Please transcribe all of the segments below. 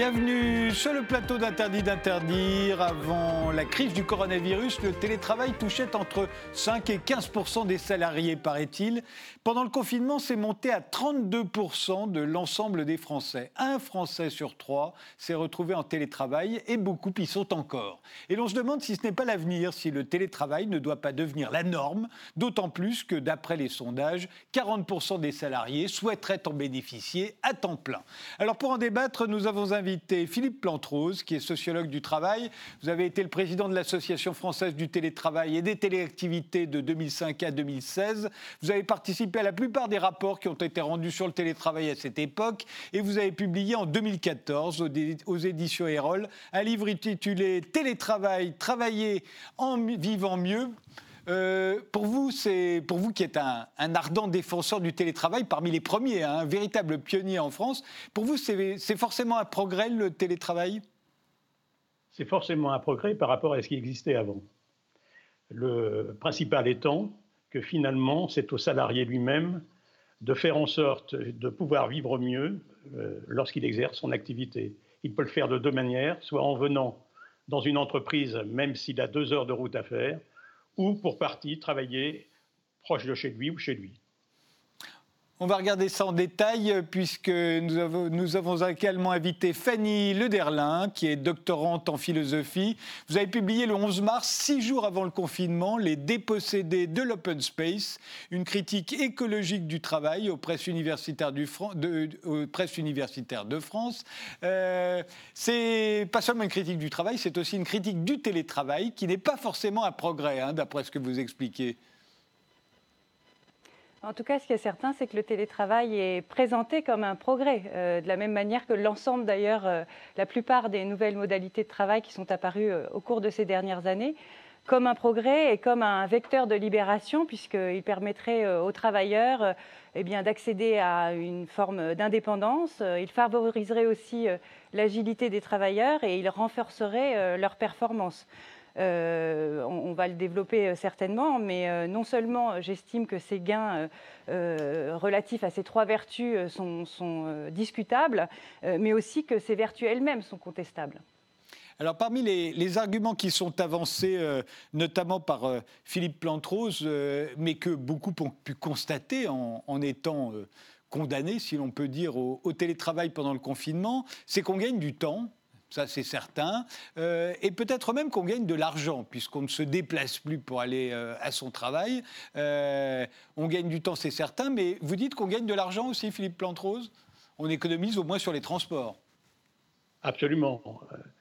Bienvenue sur le plateau d'Interdit d'interdire. Avant la crise du coronavirus, le télétravail touchait entre 5 et 15 des salariés, paraît-il. Pendant le confinement, c'est monté à 32 de l'ensemble des Français. Un Français sur trois s'est retrouvé en télétravail et beaucoup y sont encore. Et l'on se demande si ce n'est pas l'avenir, si le télétravail ne doit pas devenir la norme, d'autant plus que d'après les sondages, 40 des salariés souhaiteraient en bénéficier à temps plein. Alors pour en débattre, nous avons invité Philippe Qui est sociologue du travail. Vous avez été le président de l'Association française du télétravail et des téléactivités de 2005 à 2016. Vous avez participé à la plupart des rapports qui ont été rendus sur le télétravail à cette époque et vous avez publié en 2014 aux, éditions Erol un livre intitulé Télétravail, travailler en vivant mieux euh, pour vous, c'est pour vous qui êtes un, ardent défenseur du télétravail, parmi les premiers, hein, un véritable pionnier en France. Pour vous, c'est forcément un progrès le télétravail? C'est forcément un progrès par rapport à ce qui existait avant. Le principal étant que finalement, c'est au salarié lui-même de faire en sorte de pouvoir vivre mieux euh, lorsqu'il exerce son activité. Il peut le faire de deux manières, soit en venant dans une entreprise, même s'il a deux heures de route à faire, ou pour partie travailler proche de chez lui ou chez lui. On va regarder ça en détail puisque nous avons, également invité Fanny Lederlin, qui est doctorante en philosophie. Vous avez publié le 11 mars, six jours avant le confinement, Les dépossédés de l'open space, une critique écologique du travail aux presses universitaires, du de, aux presses universitaires de France. Euh, c'est pas seulement une critique du travail, c'est aussi une critique du télétravail qui n'est pas forcément un progrès, hein, d'après ce que vous expliquez. En tout cas, ce qui est certain, c'est que le télétravail est présenté comme un progrès, euh, de la même manière que l'ensemble d'ailleurs, euh, la plupart des nouvelles modalités de travail qui sont apparues euh, au cours de ces dernières années, comme un progrès et comme un vecteur de libération, puisqu'il permettrait aux travailleurs eh d'accéder à une forme d'indépendance. Il favoriserait aussi l'agilité des travailleurs et il renforcerait leur performance. Euh, on, va le développer euh, certainement, mais euh, non seulement j'estime que ces gains relatifs à ces trois vertus sont, discutables, mais aussi que ces vertus elles-mêmes sont contestables. Alors, parmi les, arguments qui sont avancés, notamment par Philippe Plantrose, mais que beaucoup ont pu constater en, étant condamnés, si l'on peut dire, au télétravail pendant le confinement, c'est qu'on gagne du temps ça c'est certain, euh, et peut-être même qu'on gagne de l'argent, puisqu'on ne se déplace plus pour aller euh, à son travail. Euh, on gagne du temps, c'est certain, mais vous dites qu'on gagne de l'argent aussi, Philippe Plantrose On économise au moins sur les transports. Absolument.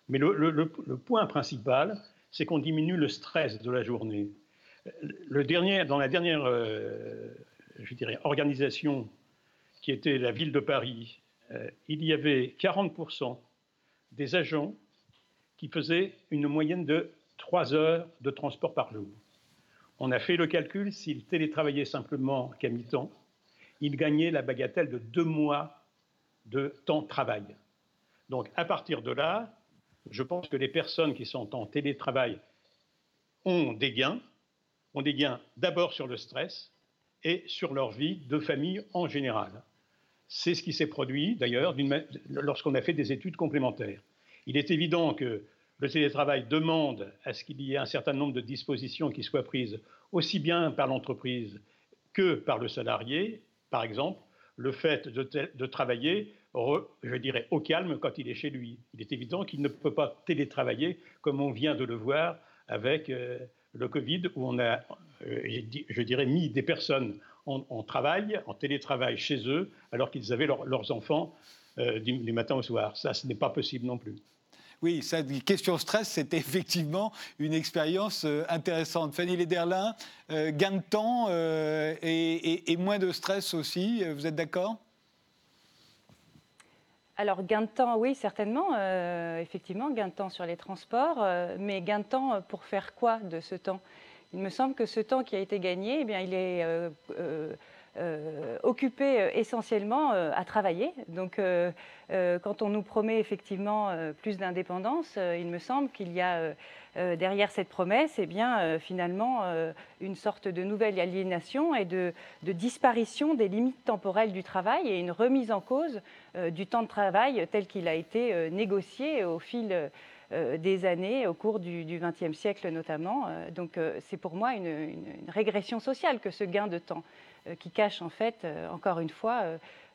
Mais le, point principal, c'est qu'on diminue le stress de la journée. Le dernier, dans la dernière je dirais, organisation qui était la ville de Paris, il y avait 40 des agents qui faisaient une moyenne de 3 heures de transport par jour. On a fait le calcul, s'ils télétravaillaient simplement qu'à mi-temps, ils gagnaient la bagatelle de deux mois de temps de travail. Donc à partir de là, je pense que les personnes qui sont en télétravail ont des gains, ont des gains d'abord sur le stress et sur leur vie de famille en général. C'est ce qui s'est produit d'ailleurs lorsqu'on a fait des études complémentaires. Il est évident que le télétravail demande à ce qu'il y ait un certain nombre de dispositions qui soient prises aussi bien par l'entreprise que par le salarié. Par exemple, le fait de, travailler, je dirais, au calme quand il est chez lui. Il est évident qu'il ne peut pas télétravailler comme on vient de le voir avec euh, le Covid, où on a, euh, je dirais, mis des personnes en, travail, en télétravail chez eux, alors qu'ils avaient leurs enfants euh, du, matin au soir. Ça, ce n'est pas possible non plus. Oui, cette question stress, c'était effectivement une expérience euh, intéressante. Fanny Lederlin, euh, gain de temps et, moins de stress aussi, vous êtes d'accord? Alors, gain de temps, oui, certainement. effectivement, gain de temps sur les transports. mais gain de temps pour faire quoi de ce temps? Il me semble que ce temps qui a été gagné, eh bien, il est euh, euh, occupés essentiellement à travailler. Donc, quand on nous promet effectivement plus d'indépendance, il me semble qu'il y a derrière cette promesse, eh finalement, une sorte de nouvelle aliénation et de, de, disparition des limites temporelles du travail et une remise en cause du temps de travail tel qu'il a été négocié au fil euh, des années, au cours du XXe siècle notamment. Euh, donc euh, c'est pour moi une, régression sociale que ce gain de temps, qui cache en fait, encore une fois,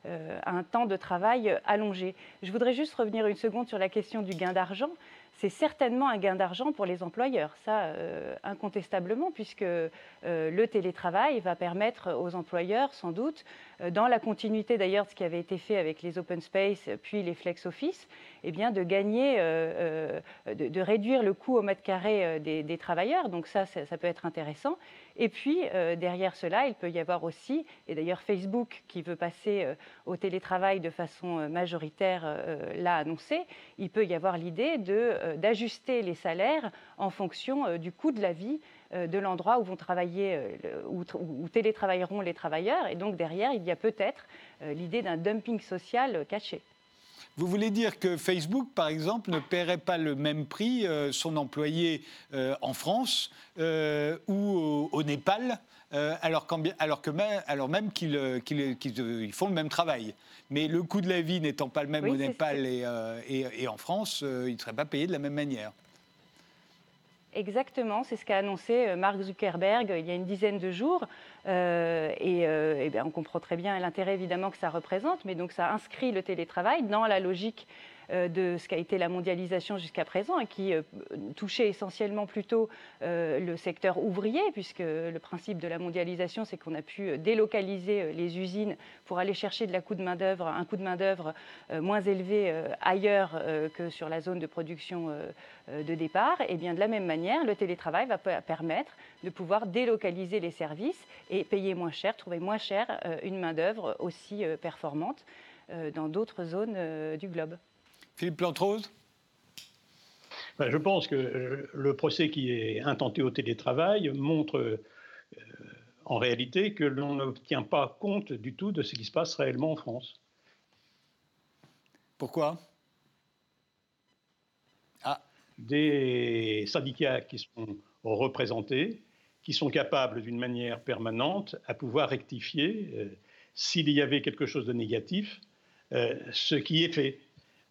un temps de travail allongé. Je voudrais juste revenir une seconde sur la question du gain d'argent c'est certainement un gain d'argent pour les employeurs, ça euh, incontestablement, puisque euh, le télétravail va permettre aux employeurs, sans doute, euh, dans la continuité d'ailleurs de ce qui avait été fait avec les open space puis les flex office, eh bien, de gagner, de, réduire le coût au mètre carré des, travailleurs. Donc ça, ça, peut être intéressant. Et puis, derrière cela, il peut y avoir aussi, et d'ailleurs Facebook qui veut passer au télétravail de façon majoritaire l'a annoncé, il peut y avoir l'idée euh, d'ajuster les salaires en fonction euh, du coût de la vie euh, de l'endroit où vont travailler, où, télétravailleront les travailleurs. Et donc derrière, il y a peut-être l'idée d'un dumping social caché. Vous voulez dire que Facebook, par exemple, ne paierait pas le même prix son employé en France ou au, Népal, alors, alors, que même, alors même qu'ils font le même travail mais le coût de la vie n'étant pas le même au Népal euh, et, en France, euh, il ne serait pas payé de la même manière. Exactement, c'est ce qu'a annoncé euh, Mark Zuckerberg il y a une dizaine de jours. et, on comprend très bien l'intérêt évidemment que ça représente, mais donc ça inscrit le télétravail dans la logique euh, de ce qu'a été la mondialisation jusqu'à présent et qui euh, touchait essentiellement plutôt euh, le secteur ouvrier, puisque le principe de la mondialisation, c'est qu'on a pu délocaliser les usines pour aller chercher de la main -oeuvre, un coût de main-d'œuvre moins élevé ailleurs que sur la zone de production de départ. Et bien de la même manière, le télétravail va permettre de pouvoir délocaliser les services et payer moins cher, trouver moins cher une main-d'œuvre aussi performante dans d'autres zones du globe. Philippe Plantrose ben, Je pense que euh, le procès qui est intenté au télétravail montre euh, en réalité que l'on ne tient pas compte du tout de ce qui se passe réellement en France. Pourquoi? Ah. Des syndicats qui sont représentés, qui sont capables d'une manière permanente à pouvoir rectifier euh, s'il y avait quelque chose de négatif, ce qui est fait.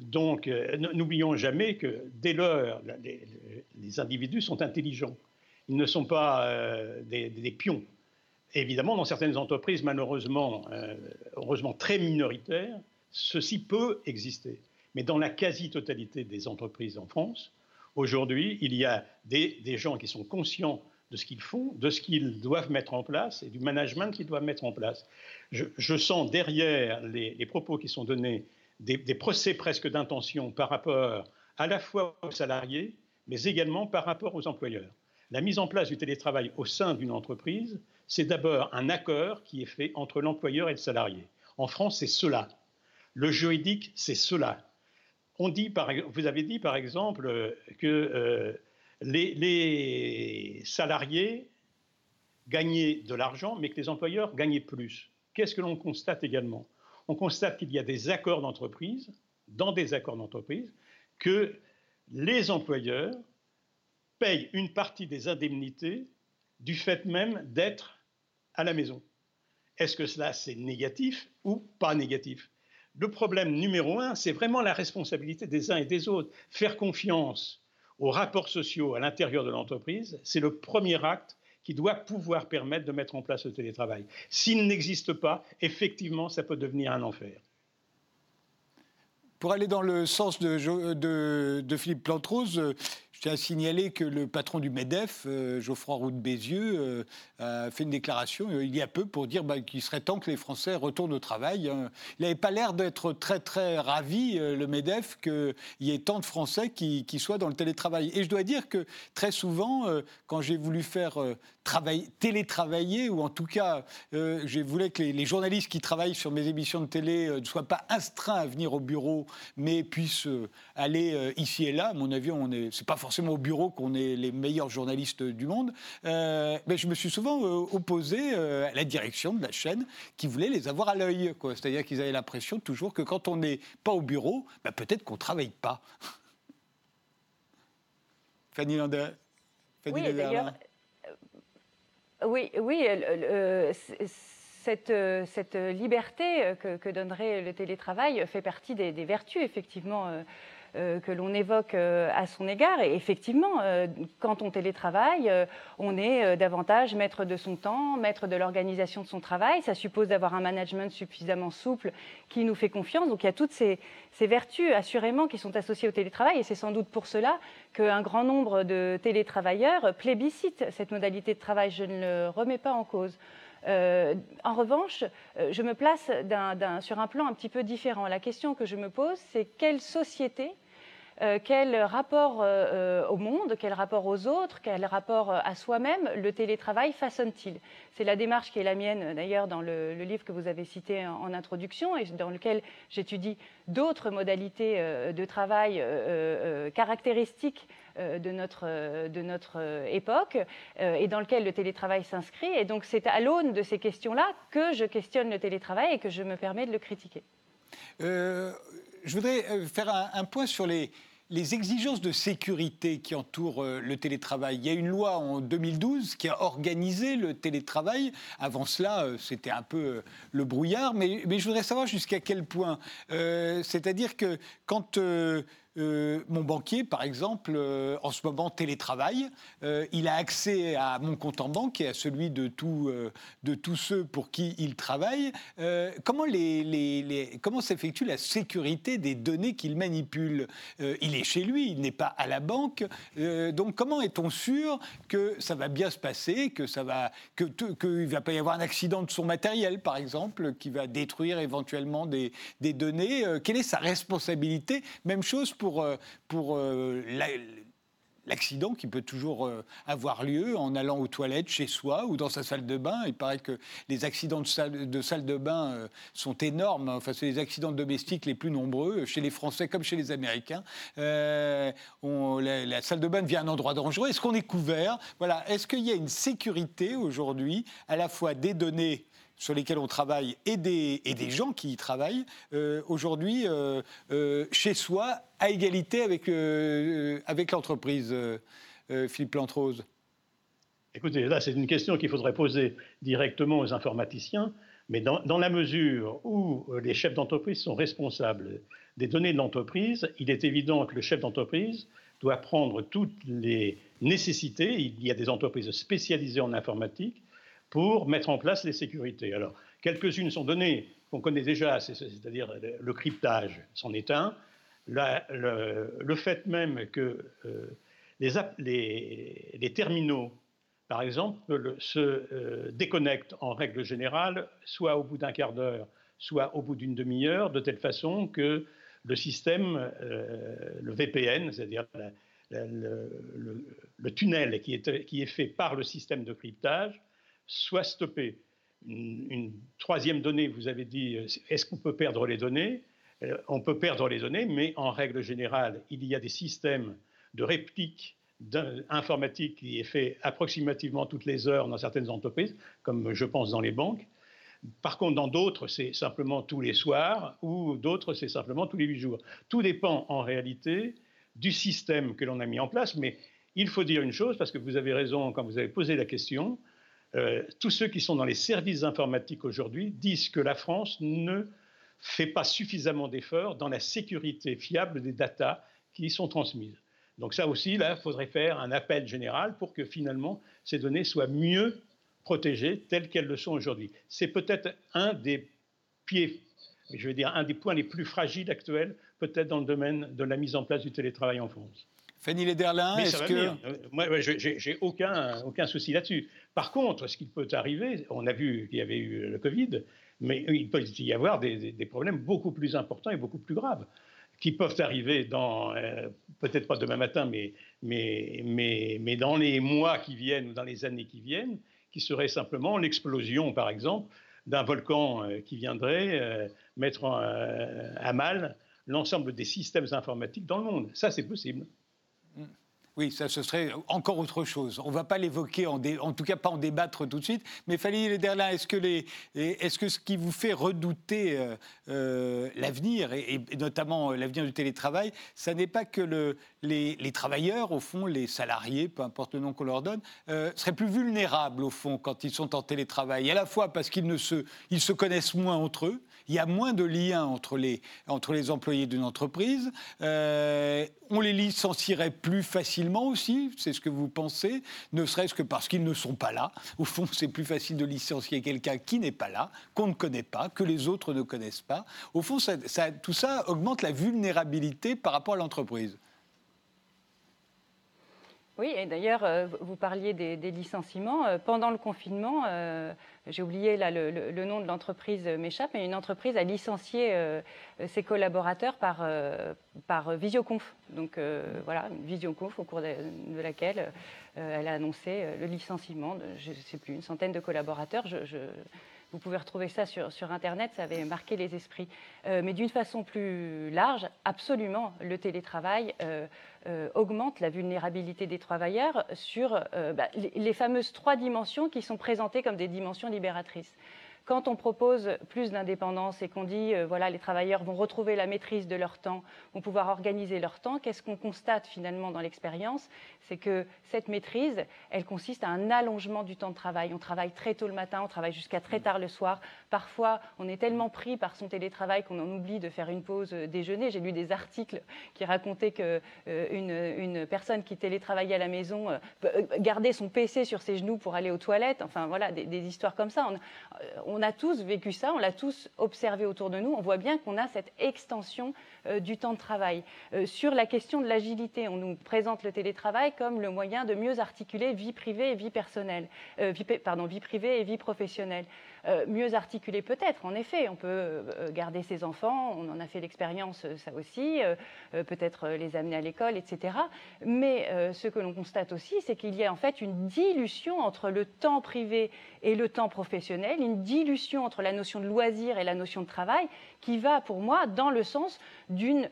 Donc, euh, n'oublions jamais que dès lors, les, individus sont intelligents. Ils ne sont pas euh, des, pions. évidemment, dans certaines entreprises, malheureusement, euh, heureusement très minoritaires, ceci peut exister. Mais dans la quasi-totalité des entreprises en France, aujourd'hui, il y a des, gens qui sont conscients de ce qu'ils font, de ce qu'ils doivent mettre en place et du management qu'ils doivent mettre en place. Je, sens derrière les propos qui sont donnés des, procès presque d'intention par rapport à la fois aux salariés, mais également par rapport aux employeurs. La mise en place du télétravail au sein d'une entreprise, c'est d'abord un accord qui est fait entre l'employeur et le salarié. En France, c'est cela. Le juridique, c'est cela. On dit, vous avez dit par exemple que euh, les salariés gagnaient de l'argent, mais que les employeurs gagnaient plus. Qu'est-ce que l'on constate également? On constate qu'il y a des accords d'entreprise, dans des accords d'entreprise, que les employeurs payent une partie des indemnités du fait même d'être à la maison. Est-ce que cela c'est négatif ou pas négatif? Le problème numéro un, c'est vraiment la responsabilité des uns et des autres. Faire confiance aux rapports sociaux à l'intérieur de l'entreprise, c'est le premier acte qui doit pouvoir permettre de mettre en place le télétravail. S'il n'existe pas, effectivement, ça peut devenir un enfer. Pour aller dans le sens de, Philippe Plantrose, tiens à que le patron du MEDEF, euh, Geoffroy Roux de Bézieux, euh, a fait une déclaration euh, il y a peu pour dire bah, qu'il serait temps que les Français retournent au travail. Hein. Il n'avait pas l'air d'être très très ravi, le MEDEF, qu'il y ait tant de Français qui, soient dans le télétravail. Et je dois dire que très souvent, quand j'ai voulu faire travailler, télétravailler, ou en tout cas, j'ai voulu que les, journalistes qui travaillent sur mes émissions de télé ne soient pas astreints à venir au bureau, mais puissent aller ici et là. À mon avis, on est, c'est pas forcément forcément au bureau qu'on est les meilleurs journalistes du monde. mais je me suis souvent opposé à la direction de la chaîne qui voulait les avoir à l'œil. C'est-à-dire qu'ils avaient l'impression toujours que quand on n'est pas au bureau, bah, peut-être qu'on ne travaille pas. Fanny Lander. oui, d'ailleurs. Oui, oui, cette, cette, liberté que, donnerait le télétravail fait partie des, des vertus, effectivement, euh, que l'on évoque euh, à son égard. Et effectivement, euh, quand on télétravaille, on est davantage maître de son temps, maître de l'organisation de son travail. Ça suppose d'avoir un management suffisamment souple qui nous fait confiance. Donc il y a toutes ces, vertus, assurément, qui sont associées au télétravail. Et c'est sans doute pour cela qu'un grand nombre de télétravailleurs plébiscitent cette modalité de travail. Je ne le remets pas en cause. en revanche, je me place sur un plan un petit peu différent. La question que je me pose, c'est quelle société euh, quel rapport euh, euh, au monde, quel rapport aux autres, quel rapport à soi-même le télétravail façonne-t-il? C'est la démarche qui est la mienne d'ailleurs dans le, livre que vous avez cité en, introduction et dans lequel j'étudie d'autres modalités de travail caractéristiques de notre, de notre époque et dans lequel le télétravail s'inscrit. Et donc c'est à l'aune de ces questions-là que je questionne le télétravail et que je me permets de le critiquer je voudrais euh, faire un, point sur les, exigences de sécurité qui entourent euh, le télétravail. Il y a une loi en 2012 qui a organisé le télétravail. Avant cela, euh, c'était un peu le brouillard, mais, je voudrais savoir jusqu'à quel point. C'est-à-dire que quand mon banquier, par exemple, euh, en ce moment télétravaille. Euh, il a accès à mon compte en banque et à celui de, de tous ceux pour qui il travaille. comment, s'effectue la sécurité des données qu'il manipule? Il est chez lui, il n'est pas à la banque. donc comment est-on sûr que ça va bien se passer, que ça va, que va pas y avoir un accident de son matériel, par exemple, qui va détruire éventuellement des, des données? Quelle est sa responsabilité? Même chose pour pour, euh, euh, l'accident qui peut toujours euh, avoir lieu en allant aux toilettes chez soi ou dans sa salle de bain. Il paraît que les accidents de salle de, bain sont énormes. Enfin, c'est les accidents domestiques les plus nombreux chez les Français comme chez les Américains. la, la, salle de bain devient un endroit dangereux. Est-ce qu'on est couvert? Voilà. Est-ce qu'il y a une sécurité aujourd'hui à la fois des données sur lesquels on travaille et des, et des gens qui y travaillent, euh, aujourd'hui, euh, euh, chez soi, à égalité avec, l'entreprise. Philippe Lantrose Écoutez, là, c'est une question qu'il faudrait poser directement aux informaticiens, mais dans la mesure où les chefs d'entreprise sont responsables des données de l'entreprise, il est évident que le chef d'entreprise doit prendre toutes les nécessités. Il y a des entreprises spécialisées en informatique pour mettre en place les sécurités. Alors, quelques-unes sont données qu'on connaît déjà, c'est-à-dire le cryptage c'en est un. le, fait même que euh, les, terminaux, par exemple, se euh, déconnectent en règle générale, soit au bout d'un quart d'heure, soit au bout d'une demi-heure, de telle façon que le système, euh, le VPN, c'est-à-dire le, tunnel qui est fait par le système de cryptage, soit stoppé. Une, troisième donnée, vous avez dit, euh, est-ce qu'on peut perdre les données? Euh, On peut perdre les données, mais en règle générale, il y a des systèmes de réplique informatique qui est fait approximativement toutes les heures dans certaines entreprises, comme je pense dans les banques. Par contre, dans d'autres, c'est simplement tous les soirs, ou d'autres, c'est simplement tous les huit jours. Tout dépend en réalité du système que l'on a mis en place, mais il faut dire une chose, parce que vous avez raison quand vous avez posé la question, euh, tous ceux qui sont dans les services informatiques aujourd'hui disent que la France ne fait pas suffisamment d'efforts dans la sécurité fiable des datas qui y sont transmises. Donc ça aussi, là, il faudrait faire un appel général pour que finalement ces données soient mieux protégées telles qu'elles le sont aujourd'hui. C'est peut-être un des pieds, je veux dire, un des points les plus fragiles actuels, peut-être dans le domaine de la mise en place du télétravail en France. Fanny Lederlin, est-ce que... Euh, moi, j'ai aucun, aucun souci là-dessus. Par contre, ce qui peut arriver, on a vu qu'il y avait eu le Covid, mais il peut y avoir des, problèmes beaucoup plus importants et beaucoup plus graves qui peuvent arriver dans, euh, peut-être pas demain matin, mais, mais, mais, mais dans les mois qui viennent ou dans les années qui viennent, qui serait simplement l'explosion, par exemple, d'un volcan euh, qui viendrait mettre à mal l'ensemble des systèmes informatiques dans le monde. Ça, c'est possible. Oui, ça, ce serait encore autre chose. On ne va pas l'évoquer, en, tout cas pas en débattre tout de suite. Mais Fali Lederlin, est-ce que, les, est que ce qui vous fait redouter euh, euh, l'avenir, et, notamment euh, l'avenir du télétravail, ça n'est pas que le, les, travailleurs, au fond, les salariés, peu importe le nom qu'on leur donne, seraient plus vulnérables, au fond, quand ils sont en télétravail, à la fois parce qu'ils se, se connaissent moins entre eux, il y a moins de liens entre les, entre les employés d'une entreprise. Euh, on les licencierait plus facilement aussi, c'est ce que vous pensez, ne serait-ce que parce qu'ils ne sont pas là. Au fond, c'est plus facile de licencier quelqu'un qui n'est pas là, qu'on ne connaît pas, que les autres ne connaissent pas. Au fond, tout ça augmente la vulnérabilité par rapport à l'entreprise. Oui, et d'ailleurs, euh, vous parliez des, licenciements. Euh, pendant le confinement, euh, j'ai oublié là le, nom de l'entreprise m'échappe, mais une entreprise a licencié ses collaborateurs par, visioconf. Donc voilà, une visioconf au cours de, laquelle elle a annoncé le licenciement de, je ne sais plus, une centaine de collaborateurs. Vous pouvez retrouver ça sur, Internet, ça avait marqué les esprits. Euh, mais d'une façon plus large, absolument, le télétravail euh, euh, augmente la vulnérabilité des travailleurs sur bah, les fameuses trois dimensions qui sont présentées comme des dimensions libératrices. Quand on propose plus d'indépendance et qu'on dit, euh, voilà, les travailleurs vont retrouver la maîtrise de leur temps, vont pouvoir organiser leur temps, qu'est-ce qu'on constate finalement dans l'expérience? C'est que cette maîtrise, elle consiste à un allongement du temps de travail. On travaille très tôt le matin, on travaille jusqu'à très tard le soir. Parfois, on est tellement pris par son télétravail qu'on en oublie de faire une pause euh, déjeuner. J'ai lu des articles qui racontaient qu'une euh, personne qui télétravaillait à la maison gardait son PC sur ses genoux pour aller aux toilettes. Enfin, voilà, des, histoires comme ça. A tous vécu ça, on l'a tous observé autour de nous. On voit bien qu'on a cette extension euh, du temps de travail. Euh, sur la question de l'agilité, on nous présente le télétravail comme le moyen de mieux articuler vie privée et vie personnelle, euh, pardon, vie privée et vie professionnelle. Euh, mieux articuler peut-être, en effet. On peut euh, garder ses enfants, on en a fait l'expérience, euh, ça aussi, peut-être les amener à l'école, etc. Mais ce que l'on constate aussi, c'est qu'il y a en fait une dilution entre le temps privé et le temps professionnel, une dilution entre la notion de loisir et la notion de travail, qui va pour moi dans le sens d'une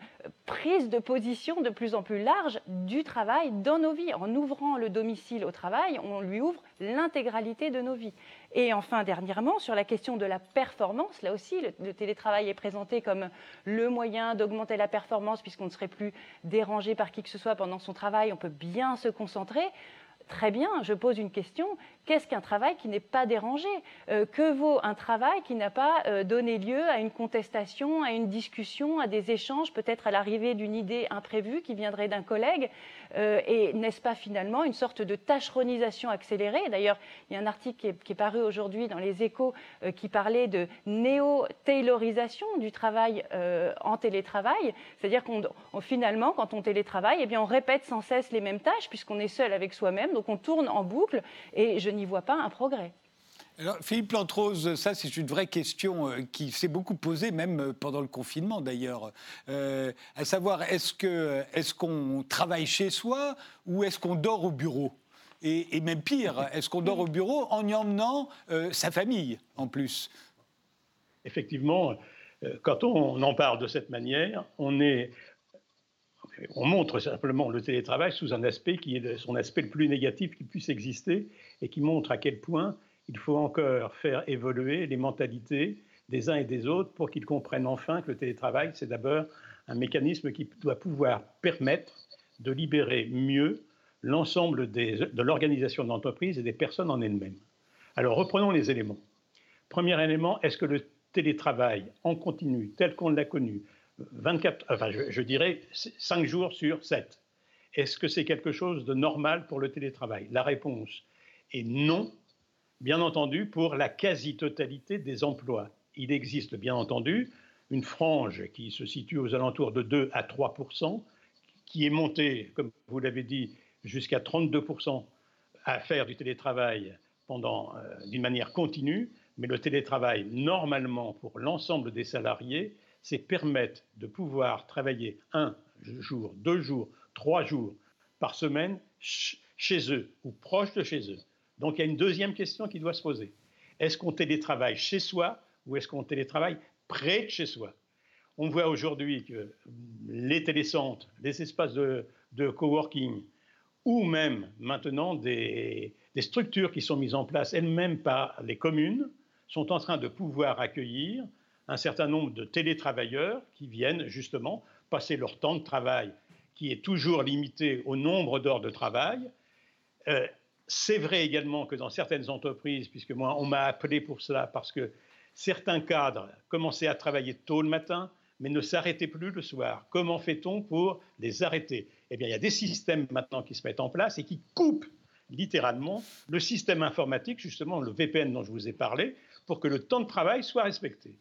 prise de position de plus en plus large du travail dans nos vies. En ouvrant le domicile au travail, on lui ouvre l'intégralité de nos vies. Et enfin, dernièrement, sur la question de la performance, là aussi, le, télétravail est présenté comme le moyen d'augmenter la performance puisqu'on ne serait plus dérangé par qui que ce soit pendant son travail, on peut bien se concentrer. Très bien, je pose une question. Qu'est-ce qu'un travail qui n'est pas dérangé euh, Que vaut un travail qui n'a pas euh, donné lieu à une contestation, à une discussion, à des échanges, peut-être à l'arrivée d'une idée imprévue qui viendrait d'un collègue euh, Et n'est-ce pas finalement une sorte de tâcheronisation accélérée? D'ailleurs, il y a un article qui est, paru aujourd'hui dans les échos qui parlait de néo-taylorisation du travail en télétravail. C'est-à-dire qu'on finalement, quand on télétravaille, eh bien, on répète sans cesse les mêmes tâches puisqu'on est seul avec soi-même, donc on tourne en boucle. Et je n'y vois pas un progrès. Alors, Philippe Lantrose, ça c'est une vraie question euh, qui s'est beaucoup posée, même euh, pendant le confinement d'ailleurs, euh, à savoir est-ce qu'on est qu'on travaille chez soi ou est-ce qu'on dort au bureau? Et, même pire, est-ce qu'on dort au bureau en y emmenant sa famille en plus? Effectivement, quand on en parle de cette manière, on est on montre simplement le télétravail sous un aspect qui est son aspect le plus négatif qui puisse exister et qui montre à quel point il faut encore faire évoluer les mentalités des uns et des autres pour qu'ils comprennent enfin que le télétravail, c'est d'abord un mécanisme qui doit pouvoir permettre de libérer mieux l'ensemble de l'organisation de l'entreprise et des personnes en elles-mêmes. Alors reprenons les éléments. Premier élément, est-ce que le télétravail en continu, tel qu'on l'a connu, 24, enfin je, dirais 5 jours sur 7. Est-ce que c'est quelque chose de normal pour le télétravail? La réponse est non, bien entendu, pour la quasi-totalité des emplois. Il existe, bien entendu, une frange qui se situe aux alentours de 2 à 3 qui est montée, comme vous l'avez dit, jusqu'à 32% à faire du télétravail pendant euh, d'une manière continue, mais le télétravail, normalement, pour l'ensemble des salariés, c'est permettre de pouvoir travailler un jour, deux jours, trois jours par semaine chez eux ou proche de chez eux. Donc il y a une deuxième question qui doit se poser. Est-ce qu'on télétravaille chez soi ou est-ce qu'on télétravaille près de chez soi? On voit aujourd'hui que les télécentres, les espaces de, coworking ou même maintenant des, structures qui sont mises en place elles-mêmes par les communes sont en train de pouvoir accueillir un certain nombre de télétravailleurs qui viennent justement passer leur temps de travail, qui est toujours limité au nombre d'heures de travail. Euh, c'est vrai également que dans certaines entreprises, puisque moi on m'a appelé pour cela, parce que certains cadres commençaient à travailler tôt le matin, mais ne s'arrêtaient plus le soir. Comment fait-on pour les arrêter? Eh bien, il y a des systèmes maintenant qui se mettent en place et qui coupent littéralement le système informatique, justement le VPN dont je vous ai parlé, pour que le temps de travail soit respecté.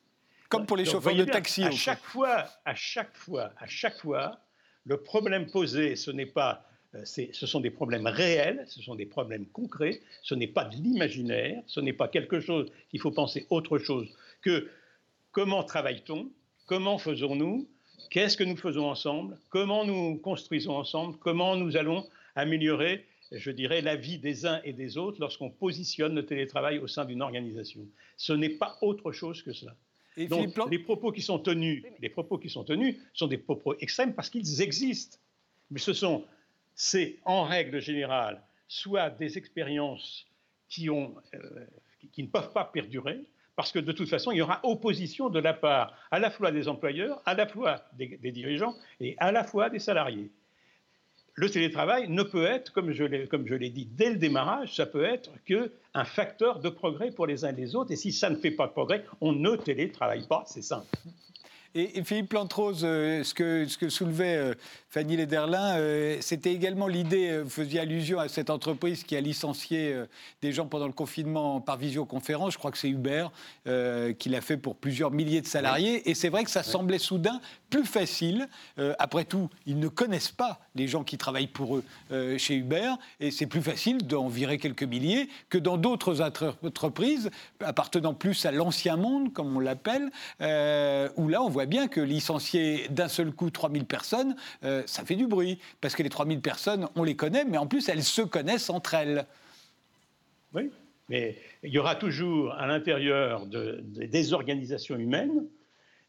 Comme pour les chauffeurs de taxi. À chaque fois, à chaque fois, à chaque fois, le problème posé, ce n'est pas euh, ce sont des problèmes réels, ce sont des problèmes concrets, ce n'est pas de l'imaginaire, ce n'est pas quelque chose qu'il faut penser autre chose que comment travaille-t-on, comment faisons-nous, qu'est-ce que nous faisons ensemble, comment nous construisons ensemble, comment nous allons améliorer, je dirais, la vie des uns et des autres lorsqu'on positionne le télétravail au sein d'une organisation. Ce n'est pas autre chose que cela. Donc, les propos qui sont tenus, les propos qui sont tenus sont des propos extrêmes parce qu'ils existent. Mais ce sont, c'est en règle générale, soit des expériences qui, ont, euh, qui ne peuvent pas perdurer, parce que de toute façon, il y aura opposition de la part à la fois des employeurs, à la fois des, dirigeants et à la fois des salariés. Le télétravail ne peut être, comme je l'ai dit dès le démarrage, ça peut être qu'un facteur de progrès pour les uns et les autres. Et si ça ne fait pas de progrès, on ne télétravaille pas, c'est simple. Et, Philippe Lantrose, euh, ce, que, ce que soulevait euh, Fanny Lederlin, euh, c'était également l'idée, vous faisiez allusion à cette entreprise qui a licencié des gens pendant le confinement par visioconférence, je crois que c'est Uber, qui l'a fait pour plusieurs milliers de salariés. Et c'est vrai que ça semblait soudain plus facile. après tout, ils ne connaissent pas les gens qui travaillent pour eux chez Uber, et c'est plus facile d'en virer quelques milliers que dans d'autres entreprises appartenant plus à l'ancien monde, comme on l'appelle, où là on voit bien que licencier d'un seul coup 3000 personnes, euh, ça fait du bruit. Parce que les 3000 personnes, on les connaît, mais en plus, elles se connaissent entre elles. Oui, mais il y aura toujours à l'intérieur des organisations humaines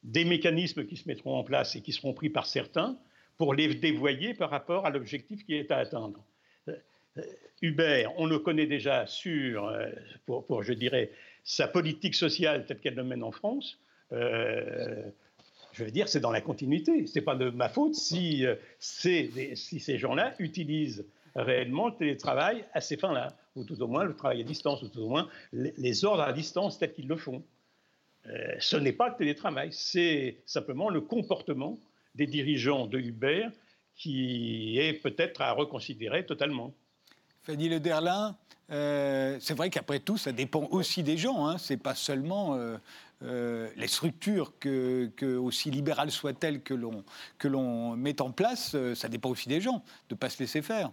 des mécanismes qui se mettront en place et qui seront pris par certains pour les dévoyer par rapport à l'objectif qui est à atteindre. Euh, Uber, on le connaît déjà sur, euh, pour, je dirais, sa politique sociale telle qu'elle le mène en France. Euh, je veux dire, c'est dans la continuité. Ce n'est pas de ma faute si, si ces gens-là utilisent réellement le télétravail à ces fins-là, ou tout au moins le travail à distance, ou tout au moins les, ordres à distance tels qu'ils le font. Euh, ce n'est pas le télétravail, c'est simplement le comportement des dirigeants de Uber qui est peut-être à reconsidérer totalement. Fanny Le Derlin, euh, c'est vrai qu'après tout, ça dépend aussi des gens. Hein. Ce n'est pas seulement euh, les structures, que, aussi libérales soient-elles que l'on, met en place, euh, ça dépend aussi des gens, de ne pas se laisser faire.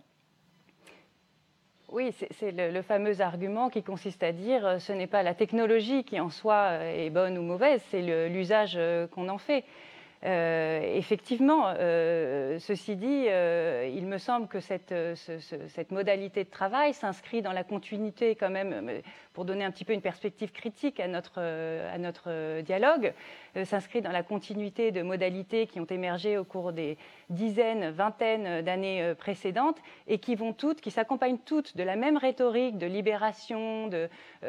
Oui, c'est, le, fameux argument qui consiste à dire euh, ce n'est pas la technologie qui en soi est bonne ou mauvaise, c'est l'usage qu'on en fait. Euh, effectivement, euh, ceci dit, euh, il me semble que cette modalité de travail s'inscrit dans la continuité quand même, pour donner un petit peu une perspective critique à notre, à notre dialogue, s'inscrit dans la continuité de modalités qui ont émergé au cours des dizaines, vingtaines d'années précédentes et qui vont toutes, qui s'accompagnent toutes de la même rhétorique de libération,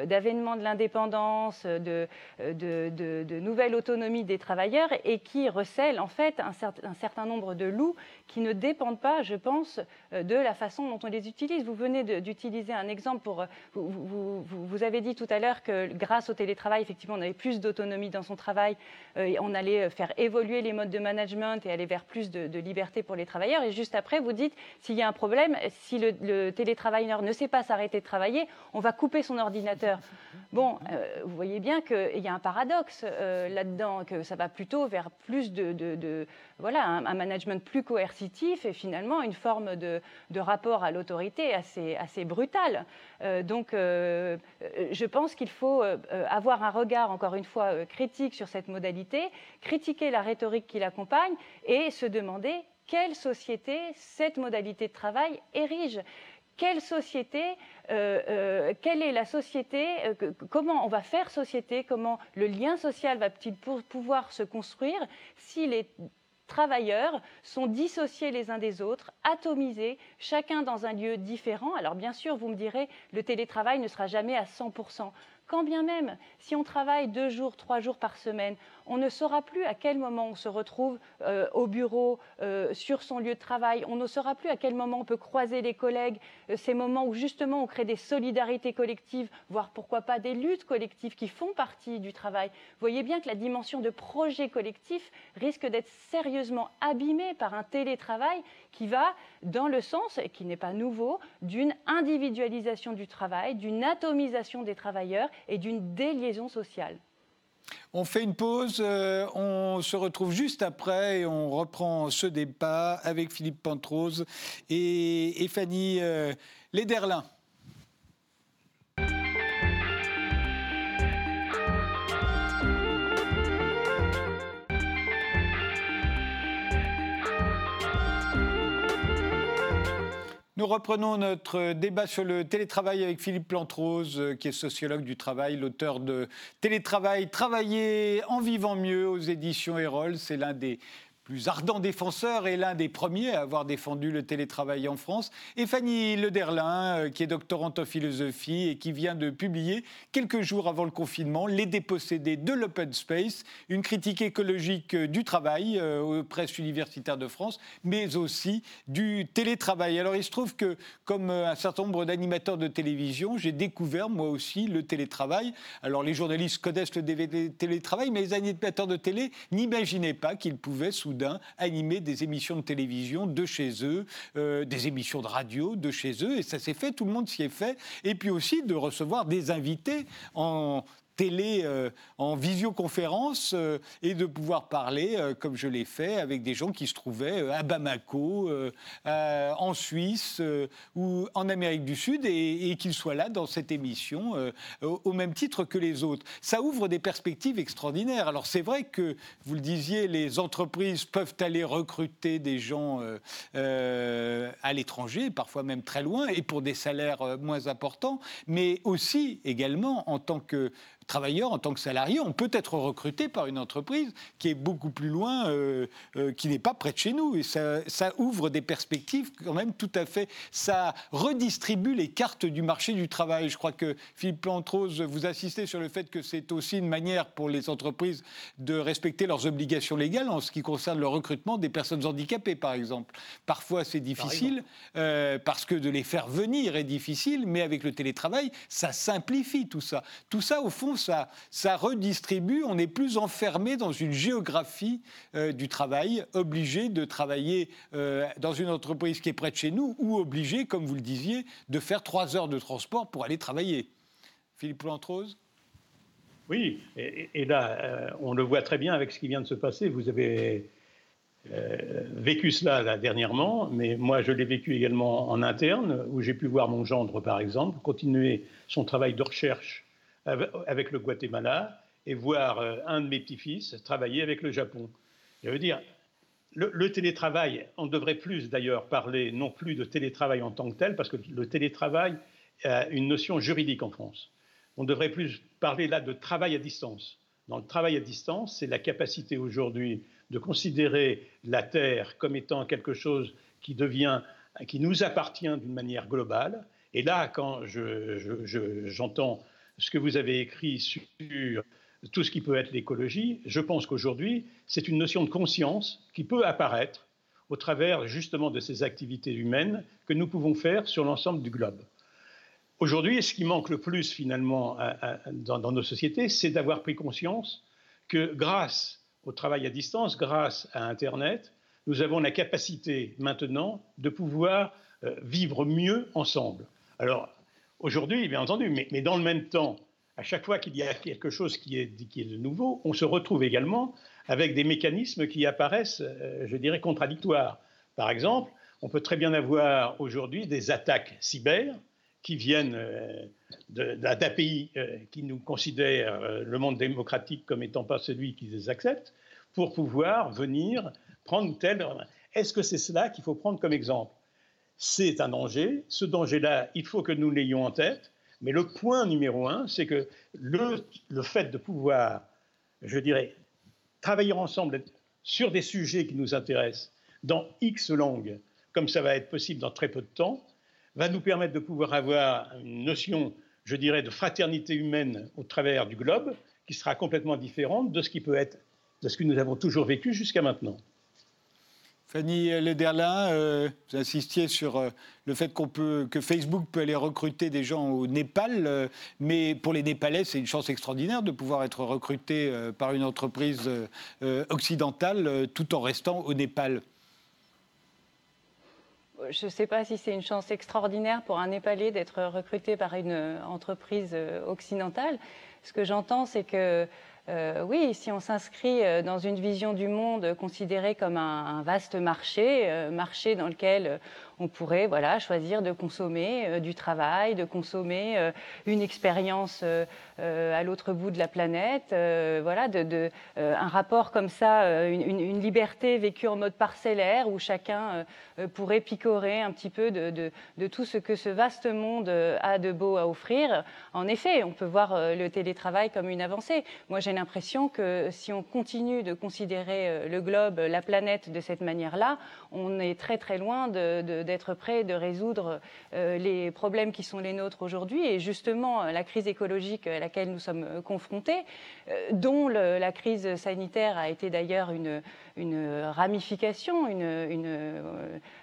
d'avènement de, l'indépendance, de, de nouvelle autonomie des travailleurs et qui recèle en fait un, un, certain nombre de loups qui ne dépendent pas, je pense, euh, de la façon dont on les utilise. Vous venez d'utiliser un exemple pour. Euh, vous, vous, avez dit tout à l'heure que grâce au télétravail, effectivement, on avait plus d'autonomie dans son travail, euh, on allait faire évoluer les modes de management et aller vers plus de, liberté pour les travailleurs. Et juste après, vous dites s'il y a un problème, si le, le télétravailleur ne sait pas s'arrêter de travailler, on va couper son ordinateur. Bon, vous voyez bien qu'il y a un paradoxe là-dedans, que ça va plutôt vers plus de, voilà, un, management plus coercitif et finalement une forme de, rapport à l'autorité assez, assez brutal. Euh, donc, euh, je pense qu'il faut euh, avoir un regard, encore une fois, critique sur cette modalité, critiquer la rhétorique qui l'accompagne et se demander quelle société cette modalité de travail érige quelle société, quelle est la société, comment on va faire société, comment le lien social va-t-il pouvoir se construire s'il est travailleurs sont dissociés les uns des autres, atomisés, chacun dans un lieu différent. Alors bien sûr, vous me direz, le télétravail ne sera jamais à 100%. Quand bien même, si on travaille deux jours, trois jours par semaine, on ne saura plus à quel moment on se retrouve euh, au bureau, euh, sur son lieu de travail. On ne saura plus à quel moment on peut croiser les collègues. Euh, ces moments où justement on crée des solidarités collectives, voire pourquoi pas des luttes collectives qui font partie du travail. Vous voyez bien que la dimension de projet collectif risque d'être sérieusement abîmée par un télétravail qui va dans le sens, et qui n'est pas nouveau, d'une individualisation du travail, d'une atomisation des travailleurs et d'une déliaison sociale. On fait une pause, euh, on se retrouve juste après et on reprend ce débat avec Philippe Pantrose et, Fanny euh, Lederlin. Nous reprenons notre débat sur le télétravail avec Philippe Plantrose, euh, qui est sociologue du travail, l'auteur de Télétravail, travailler en vivant mieux aux éditions Erol. C'est l'un des plus ardent défenseur et l'un des premiers à avoir défendu le télétravail en France, et Fanny Lederlin, euh, qui est doctorante en philosophie et qui vient de publier, quelques jours avant le confinement, Les dépossédés de l'open space, une critique écologique euh, du travail euh, aux presses universitaires de France, mais aussi du télétravail. Alors il se trouve que, comme un certain nombre d'animateurs de télévision, j'ai découvert moi aussi le télétravail. Alors les journalistes connaissent le télétravail, mais les animateurs de télé n'imaginaient pas qu'ils pouvaient soudain animer des émissions de télévision de chez eux, euh, des émissions de radio de chez eux, et ça s'est fait, tout le monde s'y est fait, et puis aussi de recevoir des invités en télé euh, en visioconférence euh, et de pouvoir parler, euh, comme je l'ai fait, avec des gens qui se trouvaient à Bamako, en Suisse ou en Amérique du Sud et, qu'ils soient là dans cette émission au, même titre que les autres. Ça ouvre des perspectives extraordinaires. Alors c'est vrai que, vous le disiez, les entreprises peuvent aller recruter des gens à l'étranger, parfois même très loin, et pour des salaires moins importants, mais aussi également en tant que travailleur, en tant que salarié, on peut être recruté par une entreprise qui est beaucoup plus loin, euh, euh, qui n'est pas près de chez nous. Et ça, ouvre des perspectives quand même tout à fait. Ça redistribue les cartes du marché du travail. Je crois que Philippe Plantrose, vous insistez sur le fait que c'est aussi une manière pour les entreprises de respecter leurs obligations légales en ce qui concerne le recrutement des personnes handicapées, par exemple. Parfois, c'est difficile euh, parce que de les faire venir est difficile, mais avec le télétravail, ça simplifie tout ça. Tout ça, au fond, ça, redistribue. On est plus enfermé dans une géographie euh, du travail, obligé de travailler euh, dans une entreprise qui est près de chez nous ou obligé, comme vous le disiez, de faire trois heures de transport pour aller travailler. Philippe Plantrose Oui, et, là, euh, on le voit très bien avec ce qui vient de se passer. Vous avez vécu cela dernièrement, mais moi je l'ai vécu également en interne, où j'ai pu voir mon gendre, par exemple, continuer son travail de recherche avec le Guatemala et voir euh, un de mes petits-fils travailler avec le Japon. Je veux dire, le, télétravail, on devrait plus d'ailleurs parler non plus de télétravail en tant que tel, parce que le télétravail a une notion juridique en France. On devrait plus parler là de travail à distance. Dans le travail à distance, c'est la capacité aujourd'hui de considérer la Terre comme étant quelque chose qui devient, qui nous appartient d'une manière globale. Et là, quand j'entends ce que vous avez écrit sur tout ce qui peut être l'écologie, je pense qu'aujourd'hui, c'est une notion de conscience qui peut apparaître au travers justement de ces activités humaines que nous pouvons faire sur l'ensemble du globe. Aujourd'hui, ce qui manque le plus finalement dans, nos sociétés, c'est d'avoir pris conscience que grâce au travail à distance, grâce à Internet, nous avons la capacité maintenant de pouvoir euh, vivre mieux ensemble. Alors, aujourd'hui, bien entendu, mais, dans le même temps, à chaque fois qu'il y a quelque chose qui est, de nouveau, on se retrouve également avec des mécanismes qui apparaissent, euh, je dirais, contradictoires. Par exemple, on peut très bien avoir aujourd'hui des attaques cyber qui viennent euh, pays euh, qui nous considère le monde démocratique comme étant pas celui qui les accepte, pour pouvoir venir prendre tel. Est-ce que c'est cela qu'il faut prendre comme exemple? C'est un danger. Ce danger-là, il faut que nous l'ayons en tête. Mais le point numéro un, c'est que le, fait de pouvoir, je dirais, travailler ensemble sur des sujets qui nous intéressent dans X langues, comme ça va être possible dans très peu de temps, va nous permettre de pouvoir avoir une notion, je dirais, de fraternité humaine au travers du globe, qui sera complètement différente de ce qui peut être, de ce que nous avons toujours vécu jusqu'à maintenant. Fanny Lederlin, euh, vous insistiez sur euh, le fait qu'on peut, que Facebook peut aller recruter des gens au Népal, euh, mais pour les Népalais, c'est une chance extraordinaire de pouvoir être recruté par une entreprise occidentale tout en restant au Népal. Je ne sais pas si c'est une chance extraordinaire pour un Népalais d'être recruté par une entreprise occidentale. Ce que j'entends, c'est que euh, oui, si on s'inscrit euh, dans une vision du monde considérée comme un, vaste marché, euh, marché dans lequel on pourrait voilà, choisir de consommer du travail, de consommer une expérience à l'autre bout de la planète, voilà, de, un rapport comme ça, une, liberté vécue en mode parcellaire où chacun pourrait picorer un petit peu de, de, tout ce que ce vaste monde a de beau à offrir. En effet, on peut voir le télétravail comme une avancée. Moi, j'ai l'impression que si on continue de considérer euh, le globe, la planète de cette manière-là, on est très très loin d'être prêt de résoudre euh, les problèmes qui sont les nôtres aujourd'hui. Et justement, la crise écologique à laquelle nous sommes euh, confrontés, dont la crise sanitaire a été d'ailleurs une, une ramification, une, une,